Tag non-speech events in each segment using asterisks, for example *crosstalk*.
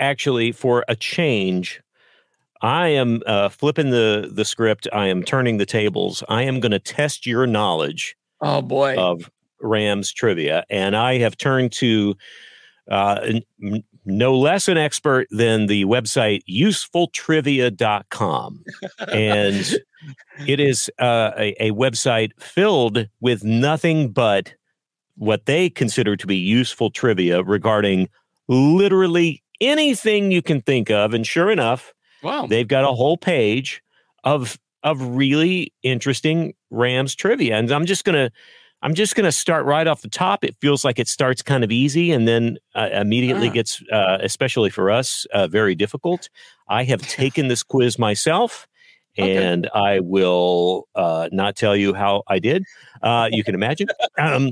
actually, for a change, I am uh, flipping the the script. I am turning the tables. I am going to test your knowledge. Oh boy, of Rams trivia, and I have turned to uh, n- no less an expert than the website usefultrivia.com. and it *laughs* is uh, a, a website filled with nothing but what they consider to be useful trivia regarding literally anything you can think of. And sure enough, wow, they've got a whole page of of really interesting Rams trivia. And I'm just gonna I'm just gonna start right off the top. It feels like it starts kind of easy and then uh, immediately ah. gets, uh, especially for us, uh, very difficult. I have taken this quiz myself. And okay. I will uh, not tell you how I did. Uh, you can imagine. Um,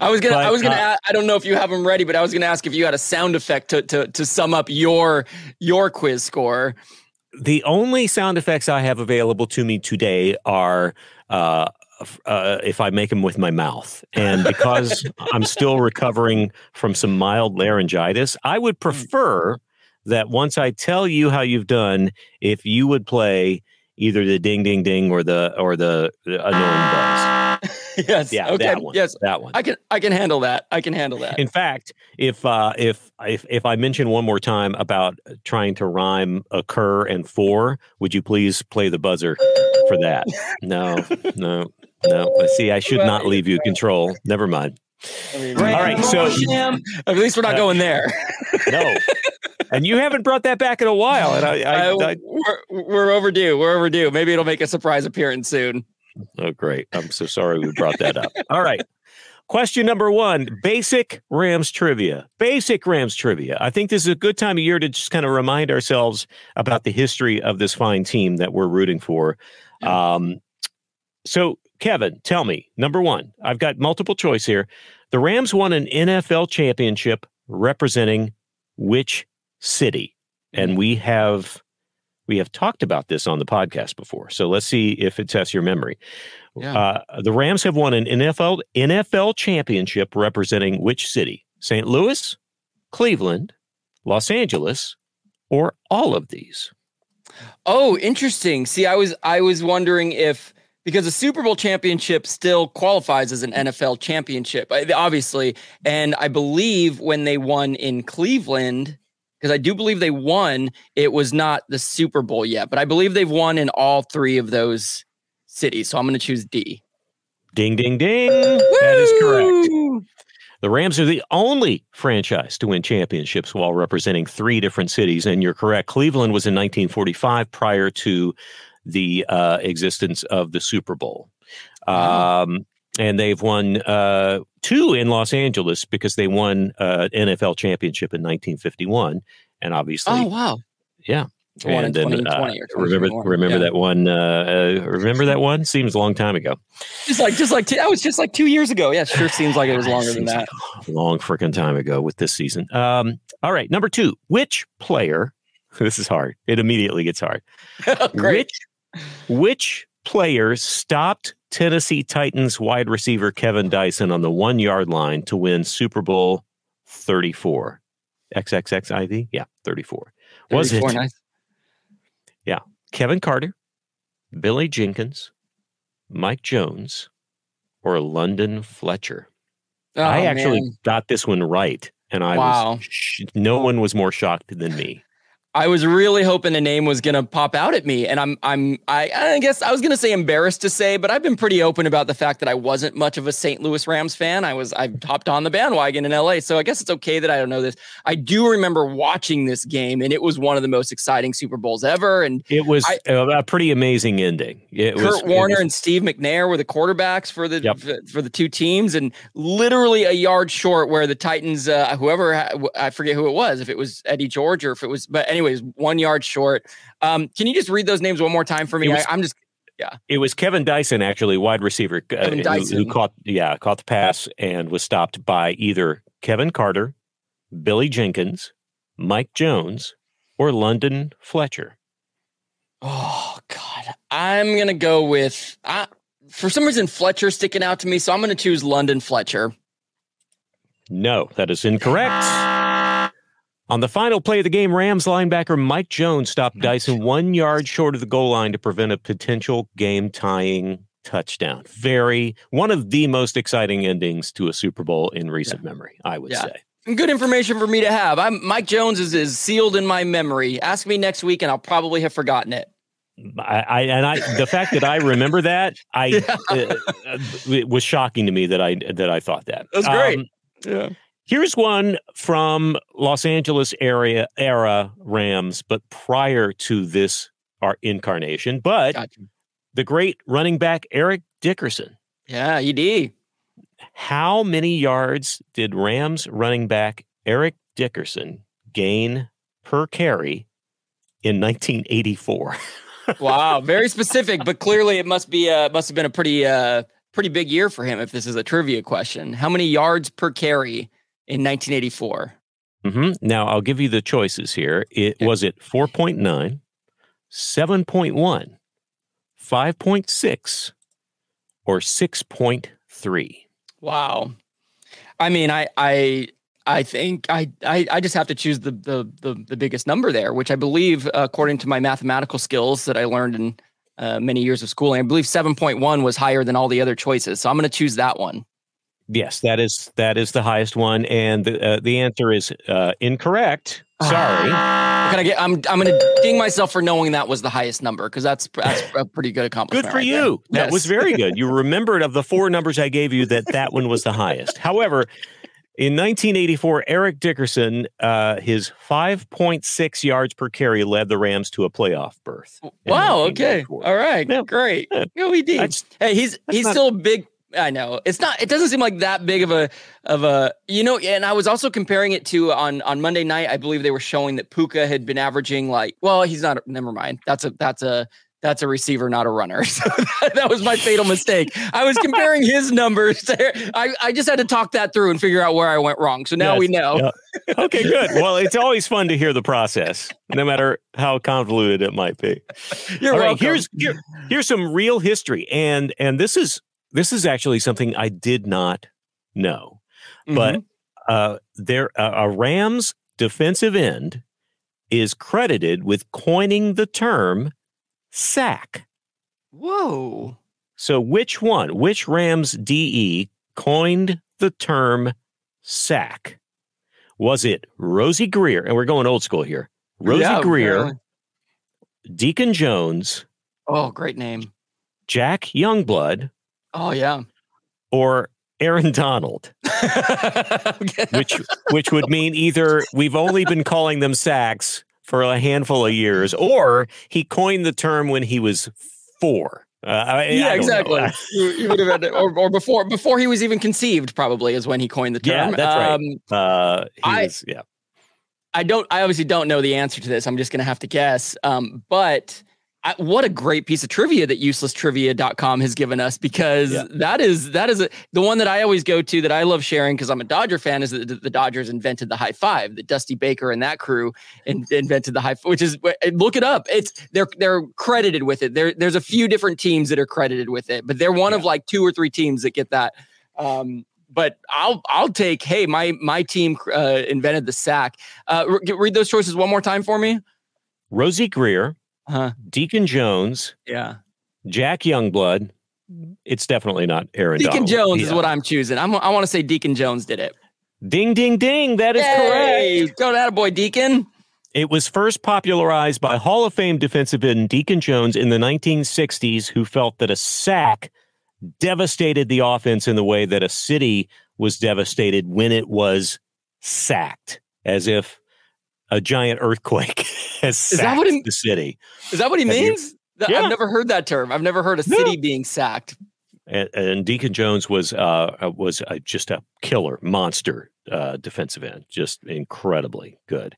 I was gonna. But, I was gonna. Uh, I don't know if you have them ready, but I was gonna ask if you had a sound effect to to to sum up your your quiz score. The only sound effects I have available to me today are uh, uh, if I make them with my mouth. And because *laughs* I'm still recovering from some mild laryngitis, I would mm. prefer that once I tell you how you've done, if you would play either the ding ding ding or the or the, annoying buzz. *laughs* yes. Yeah. Okay. That one. Yes. That one. I can I can handle that. I can handle that. In fact, if uh, if if if I mention one more time about trying to rhyme occur and for, would you please play the buzzer for that? No. No. No. See, I should not leave you control. Never mind. I mean, All right, so at least we're not uh, going there. *laughs* no, and you haven't brought that back in a while, and I, I, I, I we're, we're overdue. We're overdue. Maybe it'll make a surprise appearance soon. Oh, great! I'm so sorry we brought that up. All right. Question number one basic Rams trivia. Basic Rams trivia. I think this is a good time of year to just kind of remind ourselves about the history of this fine team that we're rooting for. Um, so, Kevin, tell me number one, I've got multiple choice here. The Rams won an NFL championship representing which city. And we have we have talked about this on the podcast before. So let's see if it tests your memory. Yeah. Uh, the Rams have won an NFL NFL championship representing which city? St. Louis, Cleveland, Los Angeles, or all of these? Oh, interesting. See, I was I was wondering if because the Super Bowl championship still qualifies as an mm. NFL championship, uh, obviously, and I believe when they won in Cleveland, because I do believe they won. It was not the Super Bowl yet, but I believe they've won in all three of those cities. So I'm going to choose D. Ding, ding, ding. Woo! That is correct. The Rams are the only franchise to win championships while representing three different cities. And you're correct. Cleveland was in 1945 prior to the uh, existence of the Super Bowl. Um, and they've won uh, two in Los Angeles because they won uh, NFL championship in 1951, and obviously, oh wow, yeah. One and in then, 2020 uh, remember remember Yeah. that one uh, uh, remember that one seems a long time ago Just like, just like, two, that was just like two years ago. Yeah, sure seems like it was *laughs* longer than that. like long freaking time ago with this season um, all right number two which player *laughs* this is hard it immediately gets hard *laughs* Great. which which player stopped Tennessee Titans wide receiver Kevin Dyson on the one yard line to win Super Bowl 34 XXXIV yeah 34 was it 34, nice. Kevin Carter, Billy Jenkins, Mike Jones, or London Fletcher. Oh, I actually man. got this one right, and I Wow. was sh- no one was more shocked than me. I was really hoping a name was gonna pop out at me, and I'm I'm I, I guess I was gonna say embarrassed to say, but I've been pretty open about the fact that I wasn't much of a St. Louis Rams fan. I was I hopped on the bandwagon in LA, so I guess it's okay that I don't know this. I do remember watching this game, and it was one of the most exciting Super Bowls ever. And It was I- a, pretty amazing ending. It was Kurt Warner it was- and Steve McNair were the quarterbacks for the Yep. for, for the two teams, and literally a yard short where the Titans, uh, whoever I forget who it was, if it was Eddie George or if it was, but anyways, one yard short. Um, can you just read those names one more time for me? Was- I, I'm just yeah. it was Kevin Dyson, actually wide receiver, uh, Kevin who- Who, caught yeah caught the pass and was stopped by either Kevin Carter, Billy Jenkins, Mike Jones, or London Fletcher. oh god, I'm gonna go with. I, for some reason, Fletcher sticking out to me, so I'm gonna choose London Fletcher. No, that is incorrect. On the final play of the game, Rams linebacker Mike Jones stopped Dyson one yard short of the goal line to prevent a potential game tying touchdown. Very one of the most exciting endings to a Super Bowl in recent memory, I would Yeah. say. Good information for me to have. I'm Mike Jones is, is sealed in my memory. Ask me next week, and I'll probably have forgotten it. I, I and I the fact that I remember that I *laughs* uh, uh, it was shocking to me that I that I thought that. That's great. Um, Yeah. Here's one from Los Angeles area era Rams, but prior to this our incarnation. But Gotcha. the great running back Eric Dickerson. Yeah, ED. How many yards did Rams running back Eric Dickerson gain per carry in 1984? *laughs* Wow, very specific, but clearly it must be uh must have been a pretty uh pretty big year for him if this is a trivia question. How many yards per carry in 1984? hmm Now I'll give you the choices here. It Okay. was it 4.9, 7.1, 5.6, or 6.3. Wow. I mean, I I I think I I, I just have to choose the, the the the biggest number there, which I believe, according to my mathematical skills that I learned in uh, many years of schooling, I believe 7.1 was higher than all the other choices. So I'm going to choose that one. Yes, that is that is the highest one, and the uh, the answer is uh, incorrect. Sorry. Can I get? I'm I'm going to ding myself for knowing that was the highest number because that's that's a pretty good accomplishment. Good for right there. you. That was very good. You *laughs* remembered of the four numbers I gave you that that one was the highest. However, in 1984, Eric Dickerson, uh, his 5.6 yards per carry led the Rams to a playoff berth. Wow. Okay. All right. Yeah. Great. Yeah. Go ED. That's- Hey, he's he's not- still a big. I know it's not. It doesn't seem like that big of a of a you know. And I was also comparing it to on on Monday night. I believe they were showing that Puka had been averaging like. Well, he's not. Never mind. That's a that's a that's a receiver, not a runner. *laughs* So that, that was my fatal mistake. I was comparing his numbers. To, I I just had to talk that through and figure out where I went wrong. So now Yes. we know. Yeah. Okay, good. Well, it's always fun to hear the process, no matter how convoluted it might be. You're All right, here's here, here's some real history, and and this is this is actually something I did not know, but Mhm. uh, there uh, a Rams defensive end is credited with coining the term sack. whoa. So, which one? Which Rams DE coined the term sack? Was it Rosey Grier? And we're going old school here. Rosey Yeah, Grier, apparently. Deacon Jones, Oh, great name. Jack Youngblood, Oh yeah. or Aaron Donald, *laughs* which which would mean either we've only been calling them sacks for a handful of years, or he coined the term when he was four. Uh, I, yeah, I exactly. *laughs* you, would have had, to, or, or before before he was even conceived, probably is when he coined the term. Yeah, that's um, right. Uh, I, was, yeah. I don't. I obviously don't know the answer to this. I'm just going to have to guess. Um, but I, what a great piece of trivia that uselesstrivia.com has given us because yeah. that is that is a, the one that I always go to that I love sharing because I'm a Dodger fan is that the Dodgers invented the high five that Dusty Baker and that crew in, invented the high which is look it up. It's they're they're credited with it. There there's a few different teams that are credited with it but they're one yeah. of like two or three teams that get that. Um, but I'll I'll take hey my my team uh, invented the sack. Uh, read those choices one more time for me. Rosey Grier huh Deacon Jones. Yeah. Jack Youngblood. It's definitely not Aaron. Deacon Donald. Jones yeah. is what I'm choosing. I'm, I want to say Deacon Jones did it. Ding, ding, ding. That is hey, correct. Go that boy, Deacon. It was first popularized by Hall of Fame defensive end Deacon Jones in the 1960s, who felt that a sack devastated the offense in the way that a city was devastated when it was sacked, as if a giant earthquake *laughs* has is that what he, the city. Is that what he Have means? You, yeah. I've never heard that term. I've never heard a city being sacked. And, and, Deacon Jones was uh, uh was uh, just a killer monster uh, defensive end, just incredibly good.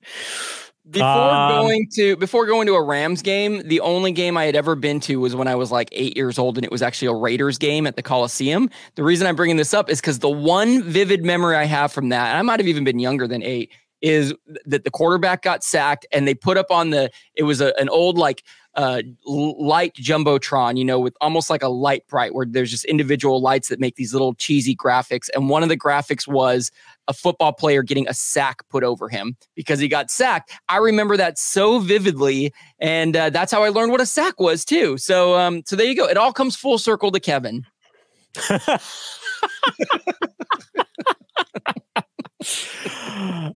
Before um, going to before going to a Rams game, the only game I had ever been to was when I was like eight years old, and it was actually a Raiders game at the Coliseum. The reason I'm bringing this up is because the one vivid memory I have from that, and I might have even been younger than eight, is that the quarterback got sacked and they put up on the it was a, an old like uh, light jumbotron, you know, with almost like a light bright where there's just individual lights that make these little cheesy graphics. And one of the graphics was a football player getting a sack put over him because he got sacked. I remember that so vividly, and uh, that's how I learned what a sack was too. So, um, so there you go. It all comes full circle to Kevin. *laughs* *laughs* *laughs*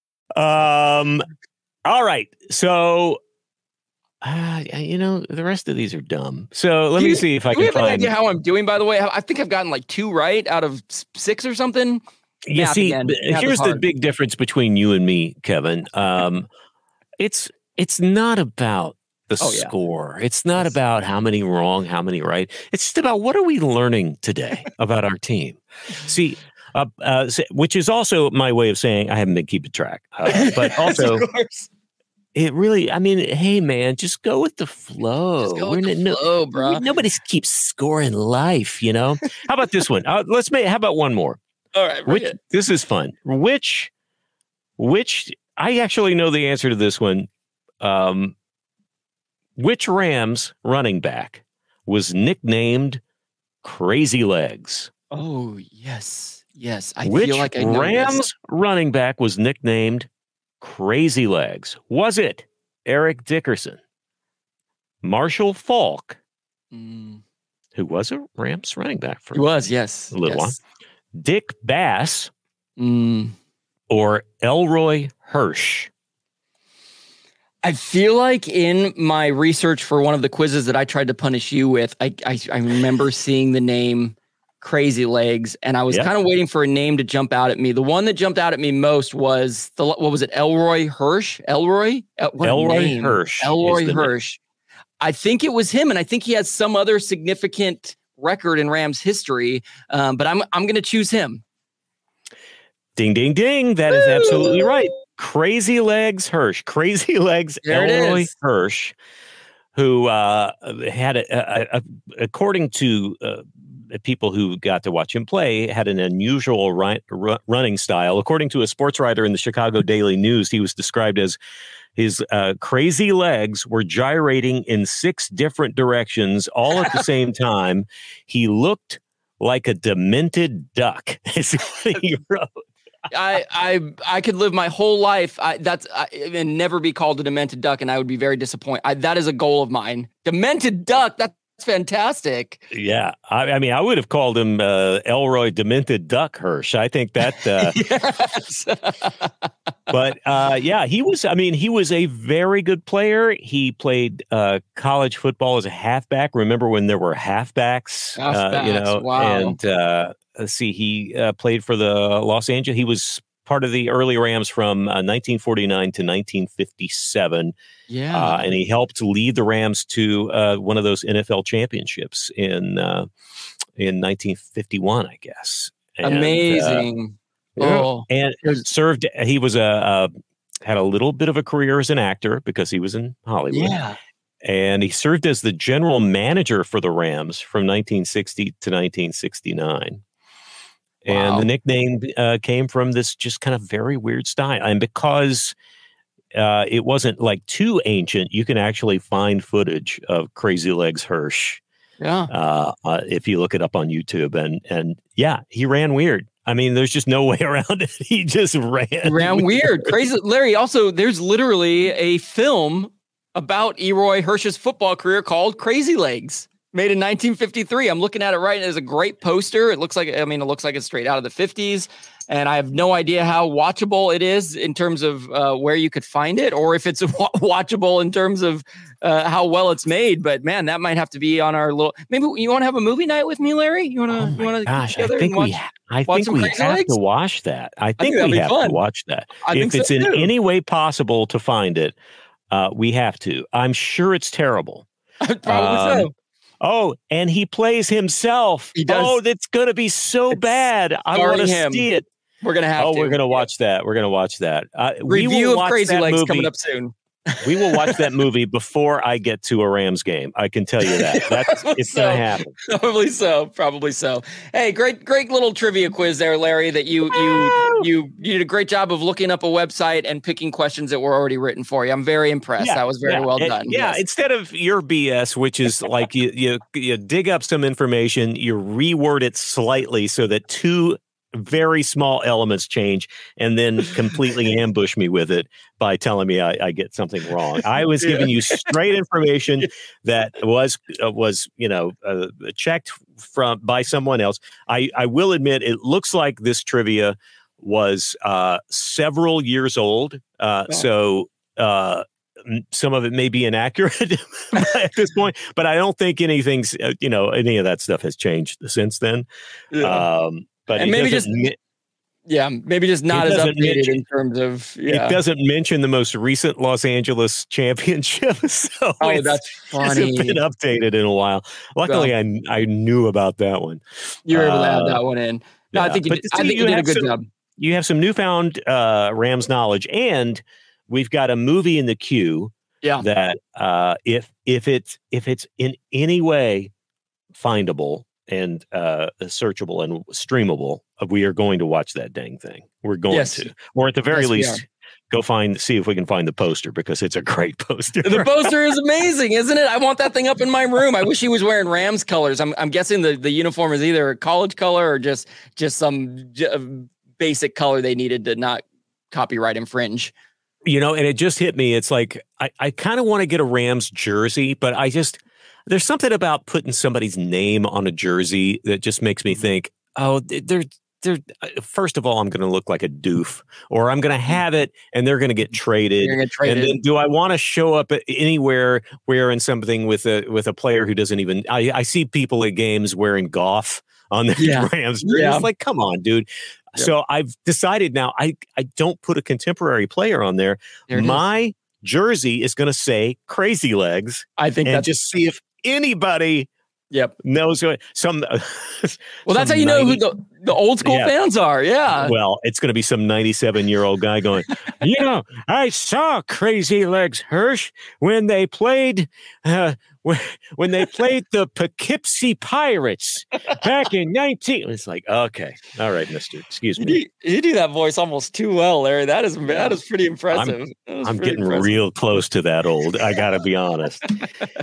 Um, all right. So, uh, you know, the rest of these are dumb. So let me see if I can have find. An idea how I'm doing? By the way, I think I've gotten like two right out of six or something. You Math see, again. here's the big difference between you and me, Kevin. Um, *laughs* it's it's not about the oh, score. Yeah. It's not about how many wrong, how many right. It's just about what are we learning today *laughs* about our team. See, uh, uh, which is also my way of saying I haven't been keeping track. Uh, but *laughs* also, it really, I mean, hey man, just go with the flow. Just go with the no, flow, bro. Nobody keeps scoring life, you know. how about this one? Uh, let's make. How about one more? All right, which, this is fun. Which, which I actually know the answer to this one. Um, which Rams running back was nicknamed Crazy Legs? Oh yes. Yes, I Which feel like I know Rams this. running back was nicknamed Crazy Legs? Was it Eric Dickerson, Marshall Faulk, mm. who was a Rams running back for he was yes a little yes. while, Dick Bass, mm. or Elroy Hirsch? I feel like in my research for one of the quizzes that I tried to punish you with, I I, I remember seeing the name crazy legs and i was kind of waiting for a name to jump out at me. The one that jumped out at me most was the what was it elroy hirsch? Elroy? What elroy hirsch elroy hirsch. I think it was him and i think he has some other significant record in rams history um, but i'm i'm going to choose him. Ding ding ding. That Woo! is absolutely right. Crazy legs hirsch. Crazy legs there elroy hirsch who uh, had a, a, a, according to uh, people who got to watch him play had an unusual run, running style. According to a sports writer in the Chicago Daily News, he was described as his uh, crazy legs were gyrating in six different directions all at the *laughs* same time. He looked like a demented duck. *laughs* Is what he *laughs* wrote. I I I could live my whole life I, that's I, and never be called a demented duck, and I would be very disappointed. I, that is a goal of mine. Demented duck. That fantastic. Yeah, I, I, mean, I would have called him uh, Elroy Demented Duck Hirsch. I think that. Uh, *laughs* yes. *laughs* but uh, yeah, he was. I mean, he was a very good player. He played uh, college football as a halfback. Remember when there were halfbacks? halfbacks you know, wow. and uh, let's see, he played for the Los Angeles. He was part of the early Rams from 1949 to 1957. Yeah. Uh, and he helped lead the Rams to uh, one of those NFL championships in uh, in 1951, I guess. And, uh, Amazing. oh, and served. He was a, a, had a little bit of a career as an actor because he was in Hollywood. Yeah. And he served as the general manager for the Rams from 1960 to 1969. And the nickname uh, came from this just kind of very weird style. And because uh, it wasn't like too ancient. You can actually find footage of Crazy Legs Hirsch. Yeah. Uh, uh, if you look it up on YouTube, and and yeah, he ran weird. I mean, there's just no *laughs* way around it. He just ran. He ran weird. weird. *laughs* Crazy Larry. Also, there's literally a film about Elroy Hirsch's football career called Crazy Legs made in 1953. I'm looking at it right. It's a great poster. It looks like, I mean, it looks like it's straight out of the 50s. And I have no idea how watchable it is in terms of uh, where you could find it, or if it's *laughs* watchable in terms of uh, how well it's made. But man, that might have to be on our little. Maybe you want to have a movie night with me, Larry? You want to? Oh want to? Gosh, I think watch, we. I think we have legs? to watch that. I think, I think we have fun. to watch that. I if it's so in too. any way possible to find it, uh, we have to. I'm sure it's terrible. *laughs* Probably Um, so. Oh, and he plays himself. He does. Oh, that's going to be so It's bad. I want to see it. We're gonna have Oh, to. we're going to watch that. We're going to watch that. Uh, we review will of watch Crazy Legs movie. coming up soon. We will watch that movie before I get to a Rams game. I can tell you that. That's *laughs* it's So- going to happen. Probably so. Probably so. Hey, great, great little trivia quiz there, Larry. That you you you you did a great job of looking up a website and picking questions that were already written for you. I'm very impressed. that was very yeah, well and- done. Yeah, Yes. instead of your BS, which is like you, you you dig up some information, you reword it slightly so that two very small elements change, and then completely *laughs* ambush me with it by telling me I, I get something wrong. I was giving you straight information that was uh, was you know uh, checked from by someone else. I I will admit it looks like this trivia was uh, several years old, uh, Yeah. so. Uh, some of it may be inaccurate *laughs* at this point, but I don't think anything's, uh, you know, any of that stuff has changed since then. Yeah. Um, but And maybe just mi- yeah, maybe just not as updated mention- in terms of yeah. it doesn't mention the most recent Los Angeles championship. *laughs* So oh, it's- that's funny. hasn't been updated in a while. Luckily, I I knew about that one. You were able to add uh, that one in. No, I think you did, see, I think you did a good some- job. You have some newfound uh, Rams knowledge, and we've got a movie in the queue Yeah. that uh, if if it's if it's in any way findable and uh, searchable and streamable, uh, we are going to watch that dang thing. We're going Yes. to, or at the very Yes, least, go find see if we can find the poster because it's a great *laughs* poster. The poster is amazing, isn't it? I want that thing up in my room. I wish he was wearing Rams colors. I'm, I'm guessing the, the uniform is either a college color or just just some j- uh, basic color they needed to not copyright infringe. you know, and it just hit me. It's like I, I kind of want to get a Rams jersey, but I just there's something about putting somebody's name on a jersey that just makes Mm-hmm. me think, oh, they're they're uh, first of all, I'm going to look like a doof, or I'm going to have it and they're going to get traded. Mm-hmm. You're gonna trade And then, do I want to show up anywhere wearing something with a with a player who doesn't even? I, I see people at games wearing golf on their Yeah. *laughs* Rams. Yeah. It's like, come on, dude. So I've decided now I I don't put a contemporary player on there. There it is. My jersey is going to say Crazy Legs, I think and that's just see if anybody yep. knows what some. *laughs* Well, that's how some you know who the, the old school Yeah. fans are. Yeah. Well, it's going to be some 97 year old guy going, *laughs* you know, I saw Crazy Legs Hirsch when they played, uh, when, they played the Poughkeepsie Pirates back in 19. It's like, okay, all right, mister, excuse You me. do, you do that voice almost too well, Larry. That is that is pretty impressive. Is I'm pretty getting impressive. real close to that old. I got to be honest. *laughs*